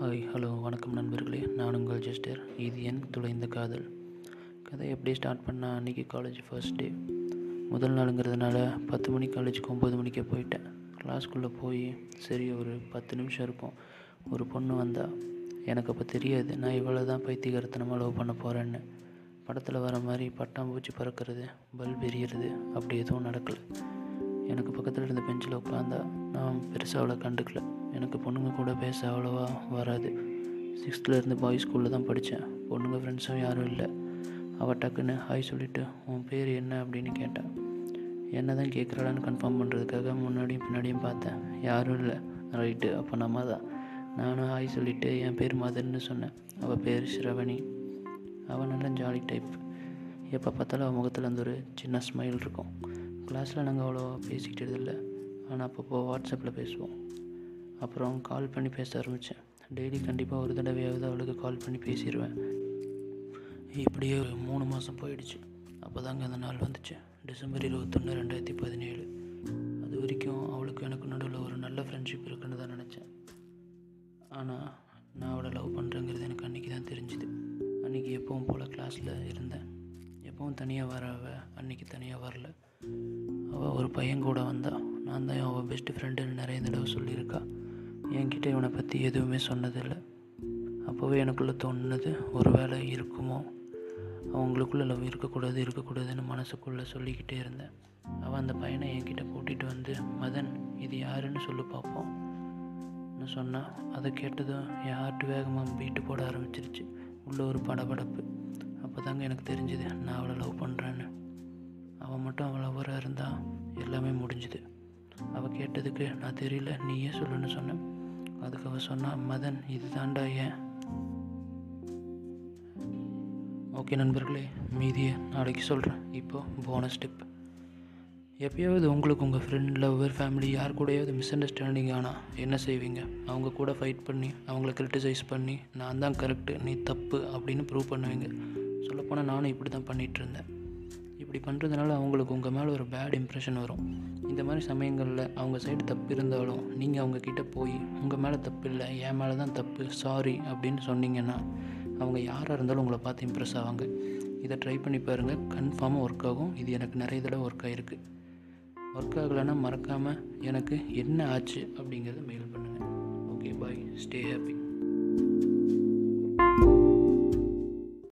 Hi hello வணக்கம் நண்பர்களே. நான் உங்கள் ஜெஸ்டர் இது என் துளைந்த காதல். கதை எப்படி ஸ்டார்ட் பண்ணால் அன்றைக்கி காலேஜ் ஃபர்ஸ்ட் டே முதல் நாளுங்கிறதுனால பத்து மணிக்கு காலேஜுக்கு ஒம்பது மணிக்கே போயிட்டேன். கிளாஸ்க்குள்ளே போய் சரி ஒரு பத்து நிமிஷம் இருக்கும். ஒரு பொண்ணு வந்தால் எனக்கு அப்போ தெரியாது நான் இவ்வளோ தான் பைத்தியகரத்தனமாக லவ் பண்ண போகிறேன்னு படத்தில் வர மாதிரி பட்டாம்பூச்சி பறக்கிறது பல்ப் எரியறது அப்படி எதுவும் நடக்கலை. எனக்கு பக்கத்தில் இருந்த பெஞ்சில் உட்காந்தா நான் பெருசாக அவளை கண்டுக்கல. எனக்கு பொண்ணுங்க கூட பேச அவ்வளோவா வராது. சிக்ஸ்த்துலேருந்து பாய்ஸ் ஸ்கூலில் தான் படித்தேன். பொண்ணுங்க ஃப்ரெண்ட்ஸும் யாரும் இல்லை. அவள் டக்குன்னு ஹாய் சொல்லிவிட்டு உன் பேர் என்ன? அப்படின்னு கேட்டான் என்ன தான் கேட்குறாளான்னு கன்ஃபார்ம் பண்ணுறதுக்காக முன்னாடியும் பின்னாடியும் பார்த்தேன். யாரும் இல்லை. ரைட்டு அப்போ நம்ம தான். நானும் ஹாய் சொல்லிவிட்டு என் பேர் மதர்ன்னு சொன்னேன். அவள் பேர் ஸ்ரவணி அவள் நல்ல ஜாலி டைப் எப்போ பார்த்தாலும் அவள் முகத்தில் அந்த ஒரு சின்ன ஸ்மைல் இருக்கும். கிளாஸில் நாங்கள் அவ்வளோவா பேசிக்கிட்டதில்லை ஆனால் அப்பப்போ வாட்ஸ்அப்பில் பேசுவோம். அப்புறம் கால் பண்ணி பேச ஆரம்பித்தேன் டெய்லி கண்டிப்பாக ஒரு தடவையாவது அவளுக்கு கால் பண்ணி பேசிடுவேன் இப்படியே ஒரு மூணு மாதம் போயிடுச்சு. அப்போ தாங்க அந்த நாள் வந்துச்சு. டிசம்பர் இருபத்தொன்று ரெண்டாயிரத்தி பதினேழு. அது வரைக்கும் அவளுக்கு எனக்கு நடுவில் ஒரு நல்ல ஃப்ரெண்ட்ஷிப் இருக்குன்னு தான் நினச்சேன். ஆனால் நான் அவளை லவ் பண்ணுறேங்கிறது எனக்கு அன்றைக்கி தான் தெரிஞ்சுது. அன்றைக்கி எப்பவும் போல் கிளாஸில் இருந்தேன். எப்பவும் தனியாக வர அன்றைக்கி தனியாக வரல. அவள் ஒரு பையன் கூட வந்தா நான் தான் அவள் பெஸ்ட் ஃப்ரெண்டுன்னு நிறைய தடவை சொல்லியிருக்கா. என்கிட்ட இவனை பற்றி எதுவுமே சொன்னதில்லை. அப்போவே எனக்குள்ளே தோணுனது ஒரு வேளை இருக்குமோ? அவங்களுக்குள்ளே லவ் இருக்கக்கூடாது இருக்கக்கூடாதுன்னு மனசுக்குள்ளே சொல்லிக்கிட்டே இருந்தேன். அவன் அந்த பையனை என்கிட்ட கூட்டிகிட்டு வந்து மதன் இது யாருன்னு சொல்லி பார்ப்போம் சொன்னான் சொன்னால் அதை கேட்டதும் என் ஹார்ட் வேகமாக பீட்டு போட ஆரம்பிச்சிருச்சு. உள்ள ஒரு படபடப்பு. அப்போ தாங்க எனக்கு தெரிஞ்சுது நான் அவளை லவ் பண்ணுறேன்னு அவன் மட்டும் அவள் லவ்வராக இருந்தால் எல்லாமே முடிஞ்சுது. அவள் கேட்டதுக்கு நான் தெரியல நீயே சொல்லுன்னு சொன்னேன். அதுக்கு அவள் சொன்னா மதன் இது தாண்டா ஏன்? ஓகே நண்பர்களே மீதியை நாளைக்கு சொல்கிறேன் இப்போது போனஸ் டிப் எப்பயாவது உங்களுக்கு உங்கள் ஃப்ரெண்ட் லவ்வர் ஃபேமிலி யார் கூடயாவது மிஸ் அண்டர்ஸ்டாண்டிங் ஆனால் என்ன செய்வீங்க? அவங்க கூட ஃபைட் பண்ணி அவங்கள கிரிட்டிசைஸ் பண்ணி நான் தான் கரெக்டு நீ தப்பு அப்படின்னு ப்ரூவ் பண்ணுவீங்க. சொல்லப்போனால் நானும் இப்படி தான் பண்ணிகிட்டு இருந்தேன். இப்படி பண்ணுறதுனால அவங்களுக்கு உங்கள் மேலே ஒரு பேட் இம்ப்ரெஷன் வரும். இந்த மாதிரி சமயங்களில் அவங்க சைடு தப்பு இருந்தாலும் நீங்கள் அவங்கக்கிட்ட போய் உங்கள் மேலே தப்பு இல்லை என் மேலே தான் தப்பு சாரி அப்படின்னு சொன்னீங்கன்னா அவங்க யாராக இருந்தாலும் உங்களை பார்த்து இம்ப்ரெஸ் ஆவாங்க. இதை ட்ரை பண்ணி பாருங்கள் கன்ஃபார்மாக ஒர்க் ஆகும். இது எனக்கு நிறைய தடவை ஒர்க் ஆகிருக்கு ஒர்க் ஆகலைன்னா மறக்காமல் எனக்கு என்ன ஆச்சு அப்படிங்கிறத மெயில் பண்ணுங்கள் ஓகே பாய் ஸ்டே ஹாப்பி